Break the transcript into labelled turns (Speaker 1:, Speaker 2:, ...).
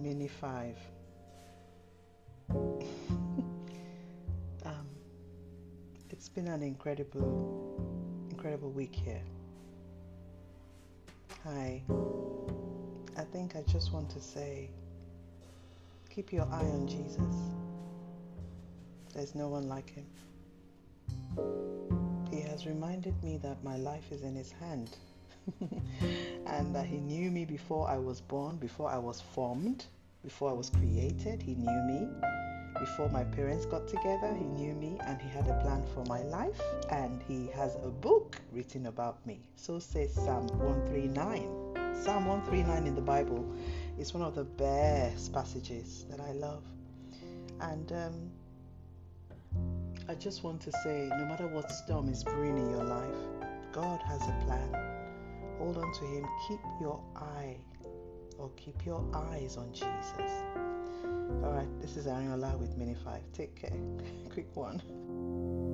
Speaker 1: Mini 5. um, it's been an incredible, incredible week here. Hi. I think I just want to say keep your eye on Jesus. There's no one like him. He has reminded me that my life is in his hand and that he knew me before I was born, before I was formed, before I was created. He knew me. Before my parents got together, he knew me and he had a plan for my life and he has a book written about me. So says Psalm 139. Psalm 139 in the Bible is one of the best passages that I love. And um, I just want to say no matter what storm is brewing in your life, God has a plan. Hold on to Him. Keep your eye or keep your eyes on Jesus. All right, this is Ariola with Mini 5. Take care. Quick one.